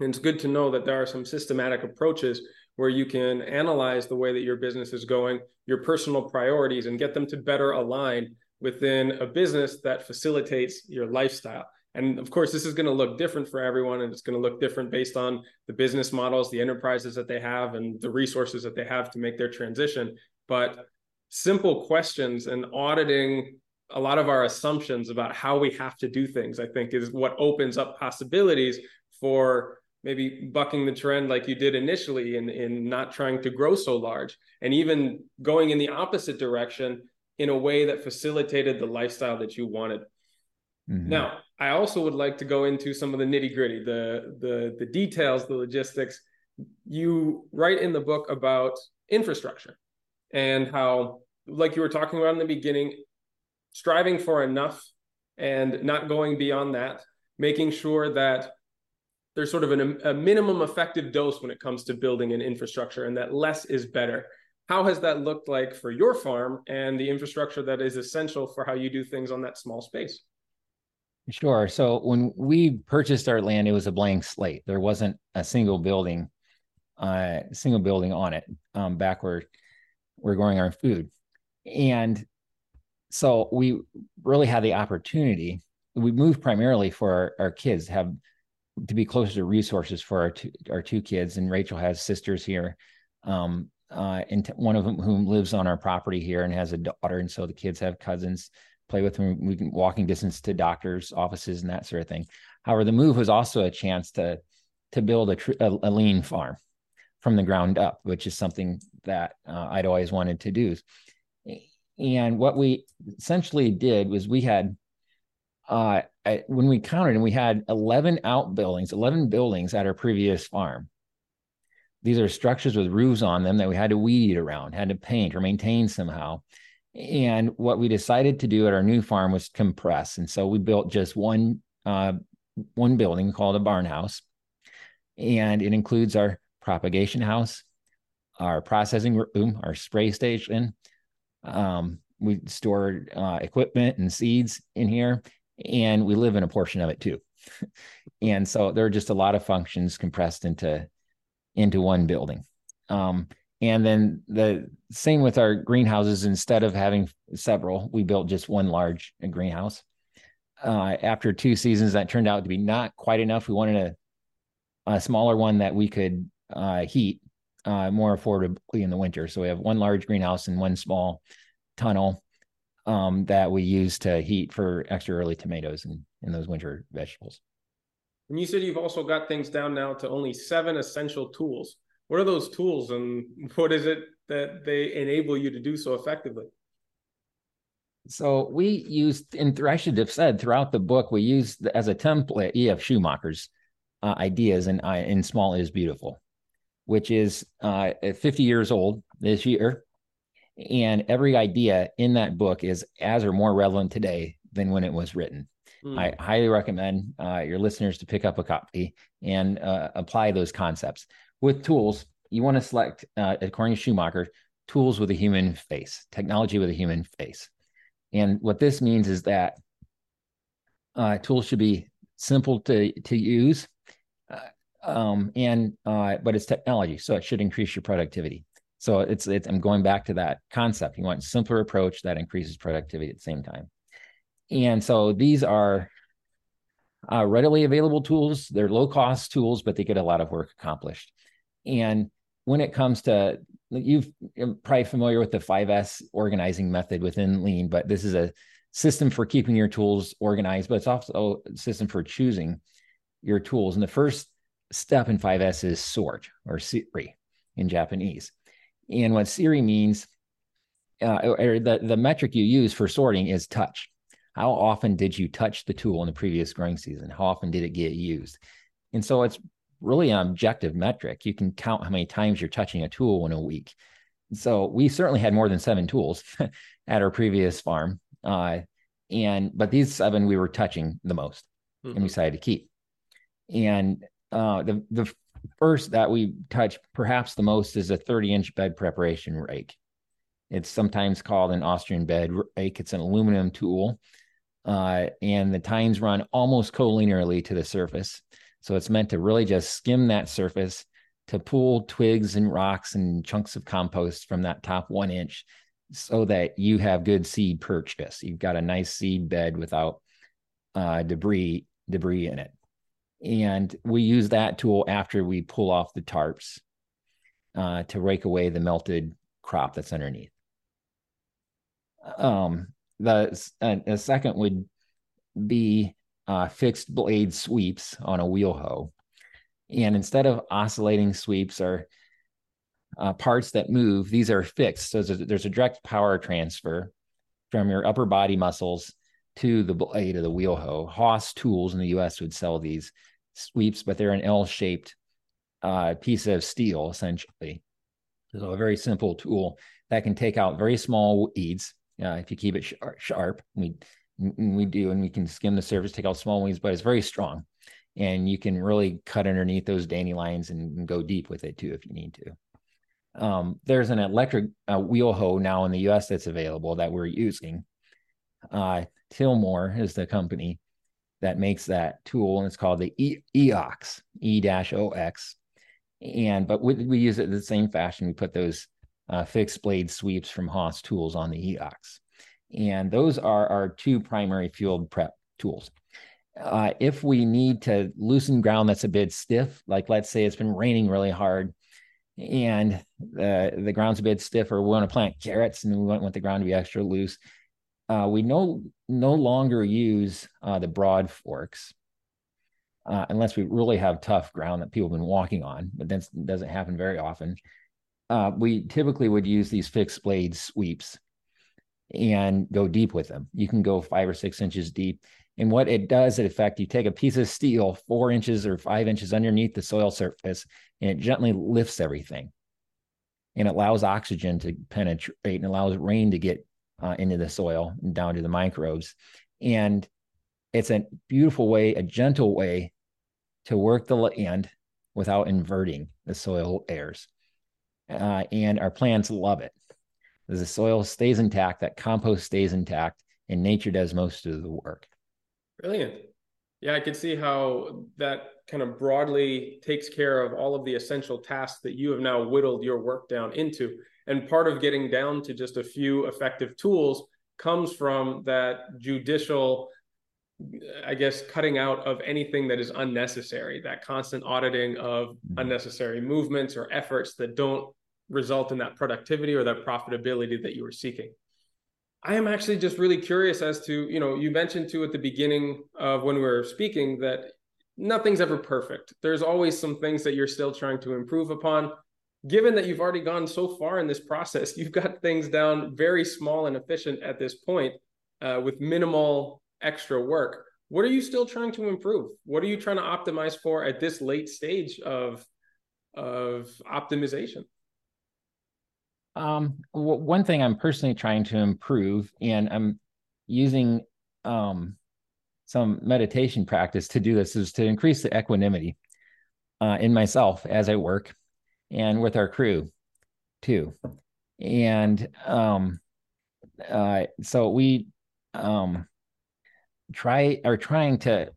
And it's good to know that there are some systematic approaches where you can analyze the way that your business is going, your personal priorities, and get them to better align within a business that facilitates your lifestyle. And of course, this is going to look different for everyone, and it's going to look different based on the business models, the enterprises that they have, and the resources that they have to make their transition. But simple questions and auditing a lot of our assumptions about how we have to do things, I think, is what opens up possibilities for maybe bucking the trend like you did initially in, in not trying to grow so large and even going in the opposite direction in a way that facilitated the lifestyle that you wanted. Mm-hmm. Now, I also would like to go into some of the nitty gritty, the, the the details, the logistics. You write in the book about infrastructure and how, like you were talking about in the beginning, striving for enough and not going beyond that, making sure that there's sort of an, a minimum effective dose when it comes to building an infrastructure and that less is better. How has that looked like for your farm and the infrastructure that is essential for how you do things on that small space? Sure. So when we purchased our land, it was a blank slate. There wasn't a single building, uh, single building on it um, back where we're growing our food. And so we really had the opportunity. We moved primarily for our, our kids to have to be closer to resources for our two, our two kids. And Rachel has sisters here, um, uh, and t- one of them whom lives on our property here and has a daughter, and so the kids have cousins play with them. We can walking distance to doctors' offices and that sort of thing. However, the move was also a chance to to build a, tr- a, a lean farm from the ground up, which is something that uh, I'd always wanted to do. And what we essentially did was we had, uh, I, when we counted, and we had 11 outbuildings, 11 buildings at our previous farm. These are structures with roofs on them that we had to weed around, had to paint or maintain somehow. And what we decided to do at our new farm was compress. And so we built just one uh, one building called a barn house. And it includes our propagation house, our processing room, our spray station. Um, we store uh, equipment and seeds in here, and we live in a portion of it too. and so there are just a lot of functions compressed into into one building. Um, and then the same with our greenhouses. Instead of having several, we built just one large greenhouse. Uh, after two seasons, that turned out to be not quite enough. We wanted a, a smaller one that we could uh, heat uh, more affordably in the winter. So we have one large greenhouse and one small tunnel um, that we use to heat for extra early tomatoes and, and those winter vegetables. And you said you've also got things down now to only seven essential tools. What are those tools and what is it that they enable you to do so effectively? So we used, and I should have said throughout the book, we used as a template E.F. Schumacher's uh, ideas and uh, in small is beautiful which is uh, 50 years old this year. And every idea in that book is as or more relevant today than when it was written. Mm. I highly recommend uh, your listeners to pick up a copy and uh, apply those concepts. With tools, you want to select, uh, according to Schumacher, tools with a human face, technology with a human face. And what this means is that uh, tools should be simple to, to use, um, and uh, but it's technology, so it should increase your productivity. So it's it's I'm going back to that concept. You want a simpler approach that increases productivity at the same time. And so these are uh, readily available tools. They're low cost tools, but they get a lot of work accomplished. And when it comes to you've you're probably familiar with the 5S organizing method within Lean, but this is a system for keeping your tools organized, but it's also a system for choosing your tools. And the first step in 5S is sort or seiri in Japanese. And what seiri means, uh, or the, the metric you use for sorting is touch. How often did you touch the tool in the previous growing season? How often did it get used? And so it's really an objective metric. You can count how many times you're touching a tool in a week. So we certainly had more than seven tools at our previous farm. Uh, and but these seven we were touching the most mm-hmm. and we mm-hmm. decided to keep. And uh, the the first that we touch perhaps the most is a 30 inch bed preparation rake. It's sometimes called an Austrian bed rake. It's an aluminum tool, uh, and the tines run almost collinearly to the surface. So it's meant to really just skim that surface to pull twigs and rocks and chunks of compost from that top one inch so that you have good seed purchase. You've got a nice seed bed without uh, debris debris in it and we use that tool after we pull off the tarps uh, to rake away the melted crop that's underneath. Um, the, uh, second would be uh, fixed blade sweeps on a wheel hoe. And instead of oscillating sweeps or uh, parts that move, these are fixed. So there's a, there's a direct power transfer from your upper body muscles to the blade of the wheel hoe. Hoss Tools in the US would sell these sweeps, but they're an L shaped uh, piece of steel, essentially. So a very simple tool that can take out very small weeds uh, if you keep it sharp. sharp. We we do, and we can skim the surface, take out small weeds, but it's very strong, and you can really cut underneath those dandelions and, and go deep with it too if you need to. Um, there's an electric uh, wheel hoe now in the U.S. that's available that we're using. Uh, Tilmor is the company that makes that tool, and it's called the e- EOX. And but we, we use it the same fashion. We put those uh, fixed blade sweeps from Hoss Tools on the EOX, and those are our two primary field prep tools. Uh, if we need to loosen ground that's a bit stiff, like let's say it's been raining really hard and the the ground's a bit stiff, or we want to plant carrots and we want the ground to be extra loose, uh, we no no longer use uh, the broad forks uh, unless we really have tough ground that people have been walking on, but that doesn't happen very often. Uh, we typically would use these fixed blade sweeps and go deep with them. You can go five or six inches deep. And what it does, in effect, you take a piece of steel four inches or five inches underneath the soil surface, and it gently lifts everything. And allows oxygen to penetrate and allows rain to get uh, into the soil and down to the microbes. And it's a beautiful way, a gentle way to work the land without inverting the soil airs. Uh, and our plants love it. The soil stays intact, that compost stays intact, and nature does most of the work. Brilliant. Yeah, I can see how that kind of broadly takes care of all of the essential tasks that you have now whittled your work down into. And part of getting down to just a few effective tools comes from that judicial, I guess, cutting out of anything that is unnecessary, that constant auditing of mm-hmm. unnecessary movements or efforts that don't result in that productivity or that profitability that you were seeking. I am actually just really curious as to, you know, you mentioned too at the beginning of when we were speaking that nothing's ever perfect. There's always some things that you're still trying to improve upon given that you've already gone so far in this process, you've got things down very small and efficient at this point uh, with minimal extra work. What are you still trying to improve? What are you trying to optimize for at this late stage of of optimization? Um, w- one thing I'm personally trying to improve, and I'm using um, some meditation practice to do this, is to increase the equanimity uh, in myself as I work and with our crew too. And um, uh, so we um, try are trying to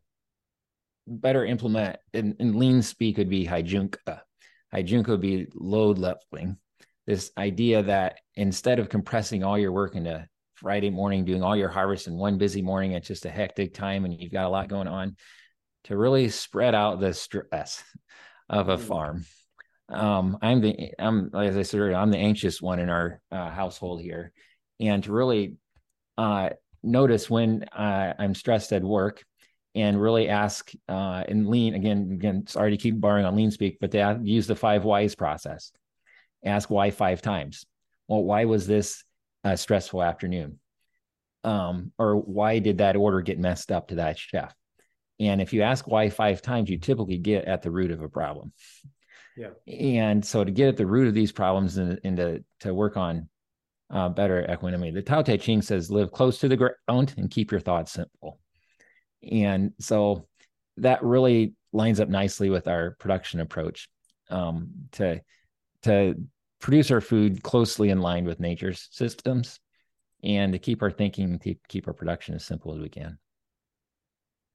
better implement in, in lean speak would be heijunka. Heijunka would be load leveling. This idea that instead of compressing all your work into Friday morning, doing all your harvest in one busy morning, it's just a hectic time and you've got a lot going on, to really spread out the stress of a mm. farm um, I'm the I'm as I said earlier, I'm the anxious one in our uh, household here, and to really uh, notice when uh, I'm stressed at work, and really ask uh, and lean again. Again, sorry to keep borrowing on lean speak, but they use the five whys process. Ask why five times. Well, why was this a stressful afternoon? Um, or why did that order get messed up to that chef? And if you ask why five times, you typically get at the root of a problem. Yeah. And so to get at the root of these problems and, and to, to work on uh, better equanimity, the Tao Te Ching says live close to the ground and keep your thoughts simple. And so that really lines up nicely with our production approach um, to to produce our food closely in line with nature's systems and to keep our thinking to keep our production as simple as we can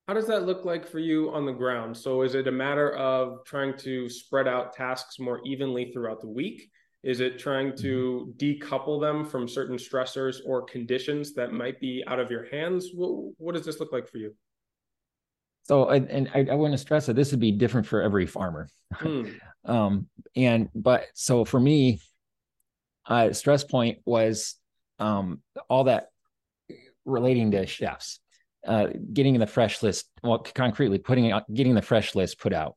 how does that look like for you on the ground? So is it a matter of trying to spread out tasks more evenly throughout the week? Is it trying to mm-hmm. decouple them from certain stressors or conditions that might be out of your hands? What, what does this look like for you? So, and I, I want to stress that this would be different for every farmer. Mm. um, and, but so for me, uh, stress point was um, all that relating to chefs uh, getting the fresh list, well, concretely putting getting the fresh list put out.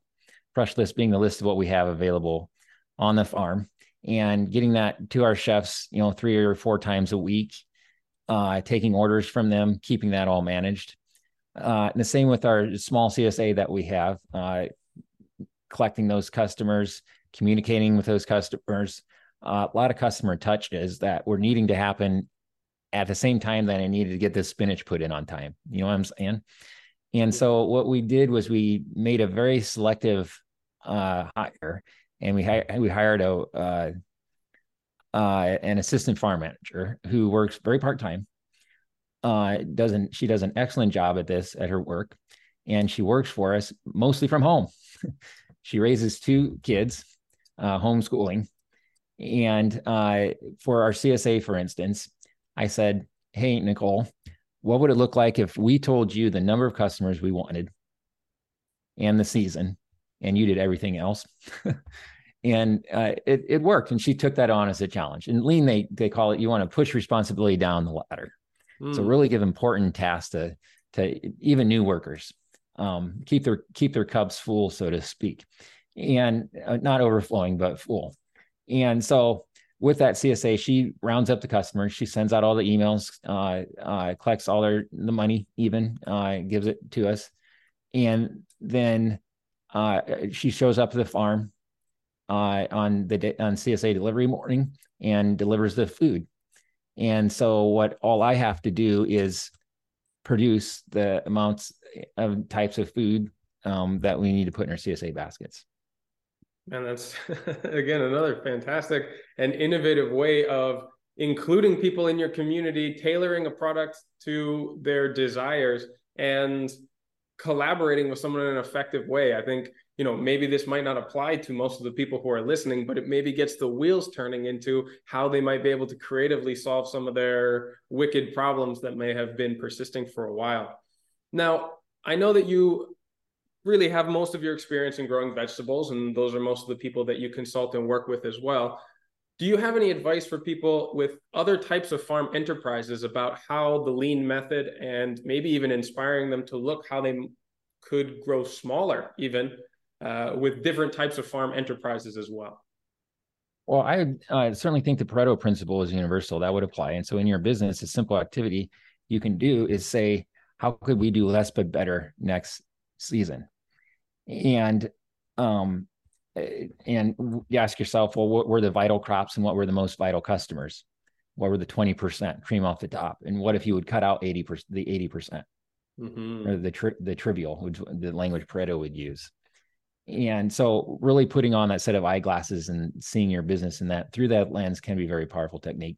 fresh list being the list of what we have available on the farm and getting that to our chefs, you know, three or four times a week, uh, taking orders from them, keeping that all managed. Uh, and the same with our small CSA that we have, uh, collecting those customers, communicating with those customers. Uh, a lot of customer touches that we're needing to happen at the same time that I needed to get this spinach put in on time. You know what I'm saying? And so what we did was we made a very selective uh, hire, and we hi- we hired a uh, uh, an assistant farm manager who works very part time. Uh, doesn't she does an excellent job at this at her work, and she works for us mostly from home. she raises two kids, uh, homeschooling, and uh, for our CSA, for instance, I said, "Hey, Nicole, what would it look like if we told you the number of customers we wanted and the season, and you did everything else?" and uh, it it worked. And she took that on as a challenge. And lean, they they call it you want to push responsibility down the ladder. Mm. So really give important tasks to to even new workers. Um, keep their keep their cups full, so to speak, and uh, not overflowing, but full. And so with that CSA, she rounds up the customers. She sends out all the emails, uh, uh, collects all their the money, even uh, gives it to us, and then uh, she shows up to the farm uh, on the day, on CSA delivery morning and delivers the food. And so what all I have to do is produce the amounts of types of food um, that we need to put in our CSA baskets. And that's again another fantastic and innovative way of including people in your community, tailoring a product to their desires, and collaborating with someone in an effective way. I think you know maybe this might not apply to most of the people who are listening but it maybe gets the wheels turning into how they might be able to creatively solve some of their wicked problems that may have been persisting for a while now i know that you really have most of your experience in growing vegetables and those are most of the people that you consult and work with as well do you have any advice for people with other types of farm enterprises about how the lean method and maybe even inspiring them to look how they could grow smaller even uh, with different types of farm enterprises as well? Well, I uh, certainly think the Pareto principle is universal. That would apply. And so, in your business, a simple activity you can do is say, "How could we do less but better next season?" And um, and you ask yourself, well, what were the vital crops and what were the most vital customers? What were the twenty percent cream off the top? And what if you would cut out eighty percent, the eighty percent, mm-hmm. or the tri- the trivial, which the language Pareto would use? and so really putting on that set of eyeglasses and seeing your business in that through that lens can be a very powerful technique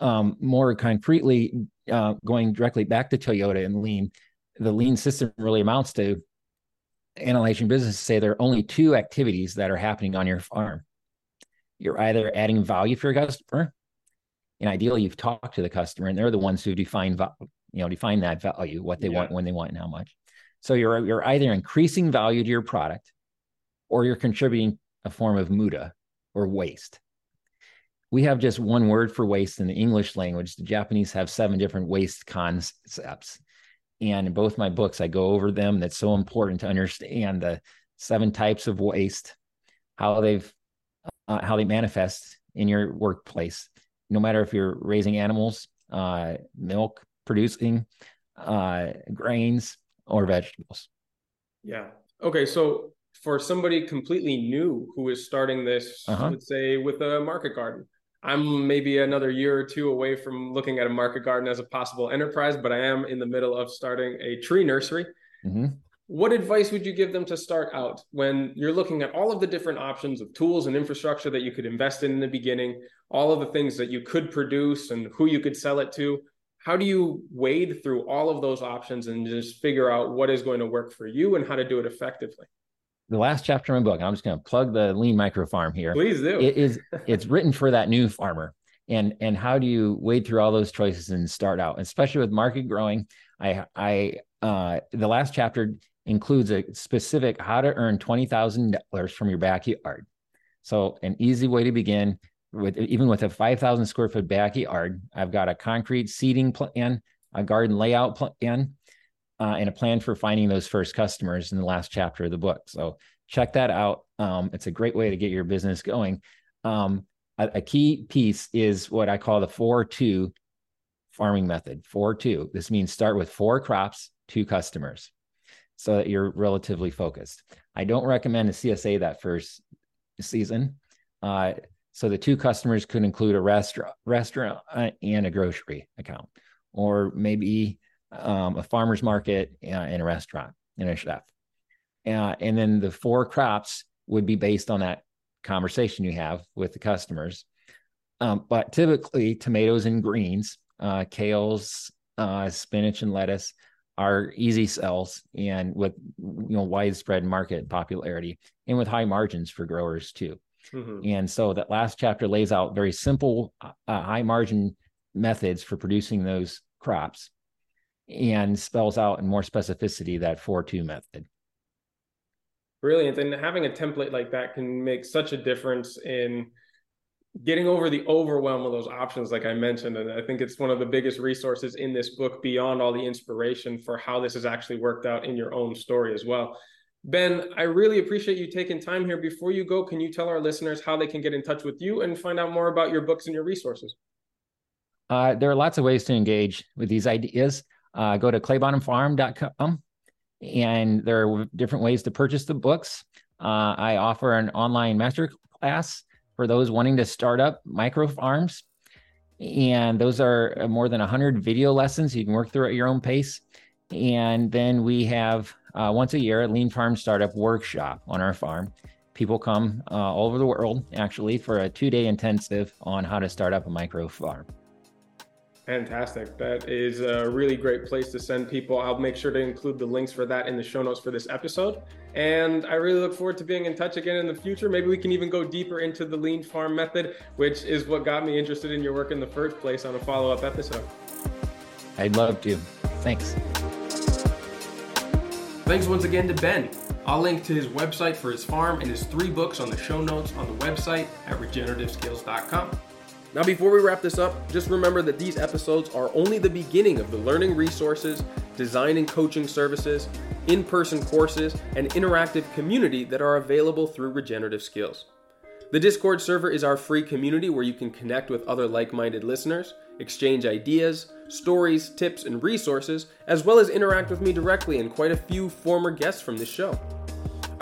um, more concretely uh, going directly back to toyota and lean the lean system really amounts to analyzing business to say there are only two activities that are happening on your farm you're either adding value for your customer and ideally you've talked to the customer and they're the ones who define you know define that value what they yeah. want when they want and how much so you're you're either increasing value to your product or you're contributing a form of muda or waste. We have just one word for waste in the English language. The Japanese have seven different waste concepts. And in both my books, I go over them. That's so important to understand the seven types of waste, how they've uh, how they manifest in your workplace. No matter if you're raising animals, uh, milk producing, uh, grains, or vegetables. Yeah. Okay. So for somebody completely new who is starting this, uh-huh. let's say with a market garden, I'm maybe another year or two away from looking at a market garden as a possible enterprise, but I am in the middle of starting a tree nursery. Mm-hmm. What advice would you give them to start out when you're looking at all of the different options of tools and infrastructure that you could invest in in the beginning, all of the things that you could produce and who you could sell it to? how do you wade through all of those options and just figure out what is going to work for you and how to do it effectively the last chapter of my book i'm just going to plug the lean micro farm here. Please do. It is it's written for that new farmer. And and how do you wade through all those choices and start out especially with market growing? I i uh the last chapter includes a specific how to earn $20000 from your backyard. So an easy way to begin with even with a 5,000 square foot backyard, I've got a concrete seating plan, a garden layout plan, uh, and a plan for finding those first customers in the last chapter of the book. So check that out. Um, it's a great way to get your business going. Um, a, a, key piece is what I call the 4 2 farming method 4 2. This means start with four crops, two customers, so that you're relatively focused. I don't recommend a CSA that first season. Uh, so the two customers could include a restaurant, restaurant and a grocery account, or maybe um, a farmer's market and a restaurant and a chef. Uh, and then the four crops would be based on that conversation you have with the customers. Um, but typically, tomatoes and greens, uh, kales, uh, spinach, and lettuce are easy sells and with you know widespread market popularity and with high margins for growers too. Mm-hmm. And so that last chapter lays out very simple, uh, high margin methods for producing those crops and spells out in more specificity that 4 2 method. Brilliant. And having a template like that can make such a difference in getting over the overwhelm of those options, like I mentioned. And I think it's one of the biggest resources in this book beyond all the inspiration for how this has actually worked out in your own story as well. Ben, I really appreciate you taking time here. Before you go, can you tell our listeners how they can get in touch with you and find out more about your books and your resources? Uh, there are lots of ways to engage with these ideas. Uh, go to claybottomfarm.com and there are different ways to purchase the books. Uh, I offer an online master class for those wanting to start up micro farms. And those are uh, more than 100 video lessons. You can work through at your own pace. And then we have uh, once a year a lean farm startup workshop on our farm. People come uh, all over the world actually for a two day intensive on how to start up a micro farm. Fantastic. That is a really great place to send people. I'll make sure to include the links for that in the show notes for this episode. And I really look forward to being in touch again in the future. Maybe we can even go deeper into the lean farm method, which is what got me interested in your work in the first place on a follow up episode. I'd love to. Thanks. Thanks once again to Ben. I'll link to his website for his farm and his three books on the show notes on the website at regenerativeskills.com. Now, before we wrap this up, just remember that these episodes are only the beginning of the learning resources, design and coaching services, in person courses, and interactive community that are available through Regenerative Skills. The Discord server is our free community where you can connect with other like minded listeners, exchange ideas, stories, tips, and resources, as well as interact with me directly and quite a few former guests from this show.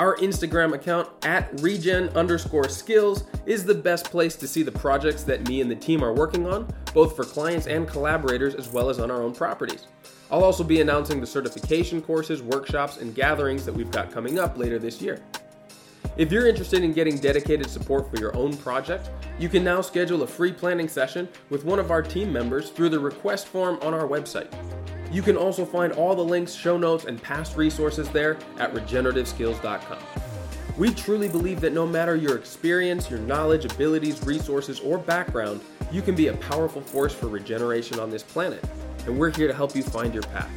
Our Instagram account at regen underscore skills is the best place to see the projects that me and the team are working on, both for clients and collaborators, as well as on our own properties. I'll also be announcing the certification courses, workshops, and gatherings that we've got coming up later this year. If you're interested in getting dedicated support for your own project, you can now schedule a free planning session with one of our team members through the request form on our website. You can also find all the links, show notes, and past resources there at regenerativeskills.com. We truly believe that no matter your experience, your knowledge, abilities, resources, or background, you can be a powerful force for regeneration on this planet, and we're here to help you find your path.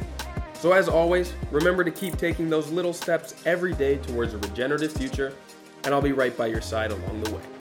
So, as always, remember to keep taking those little steps every day towards a regenerative future, and I'll be right by your side along the way.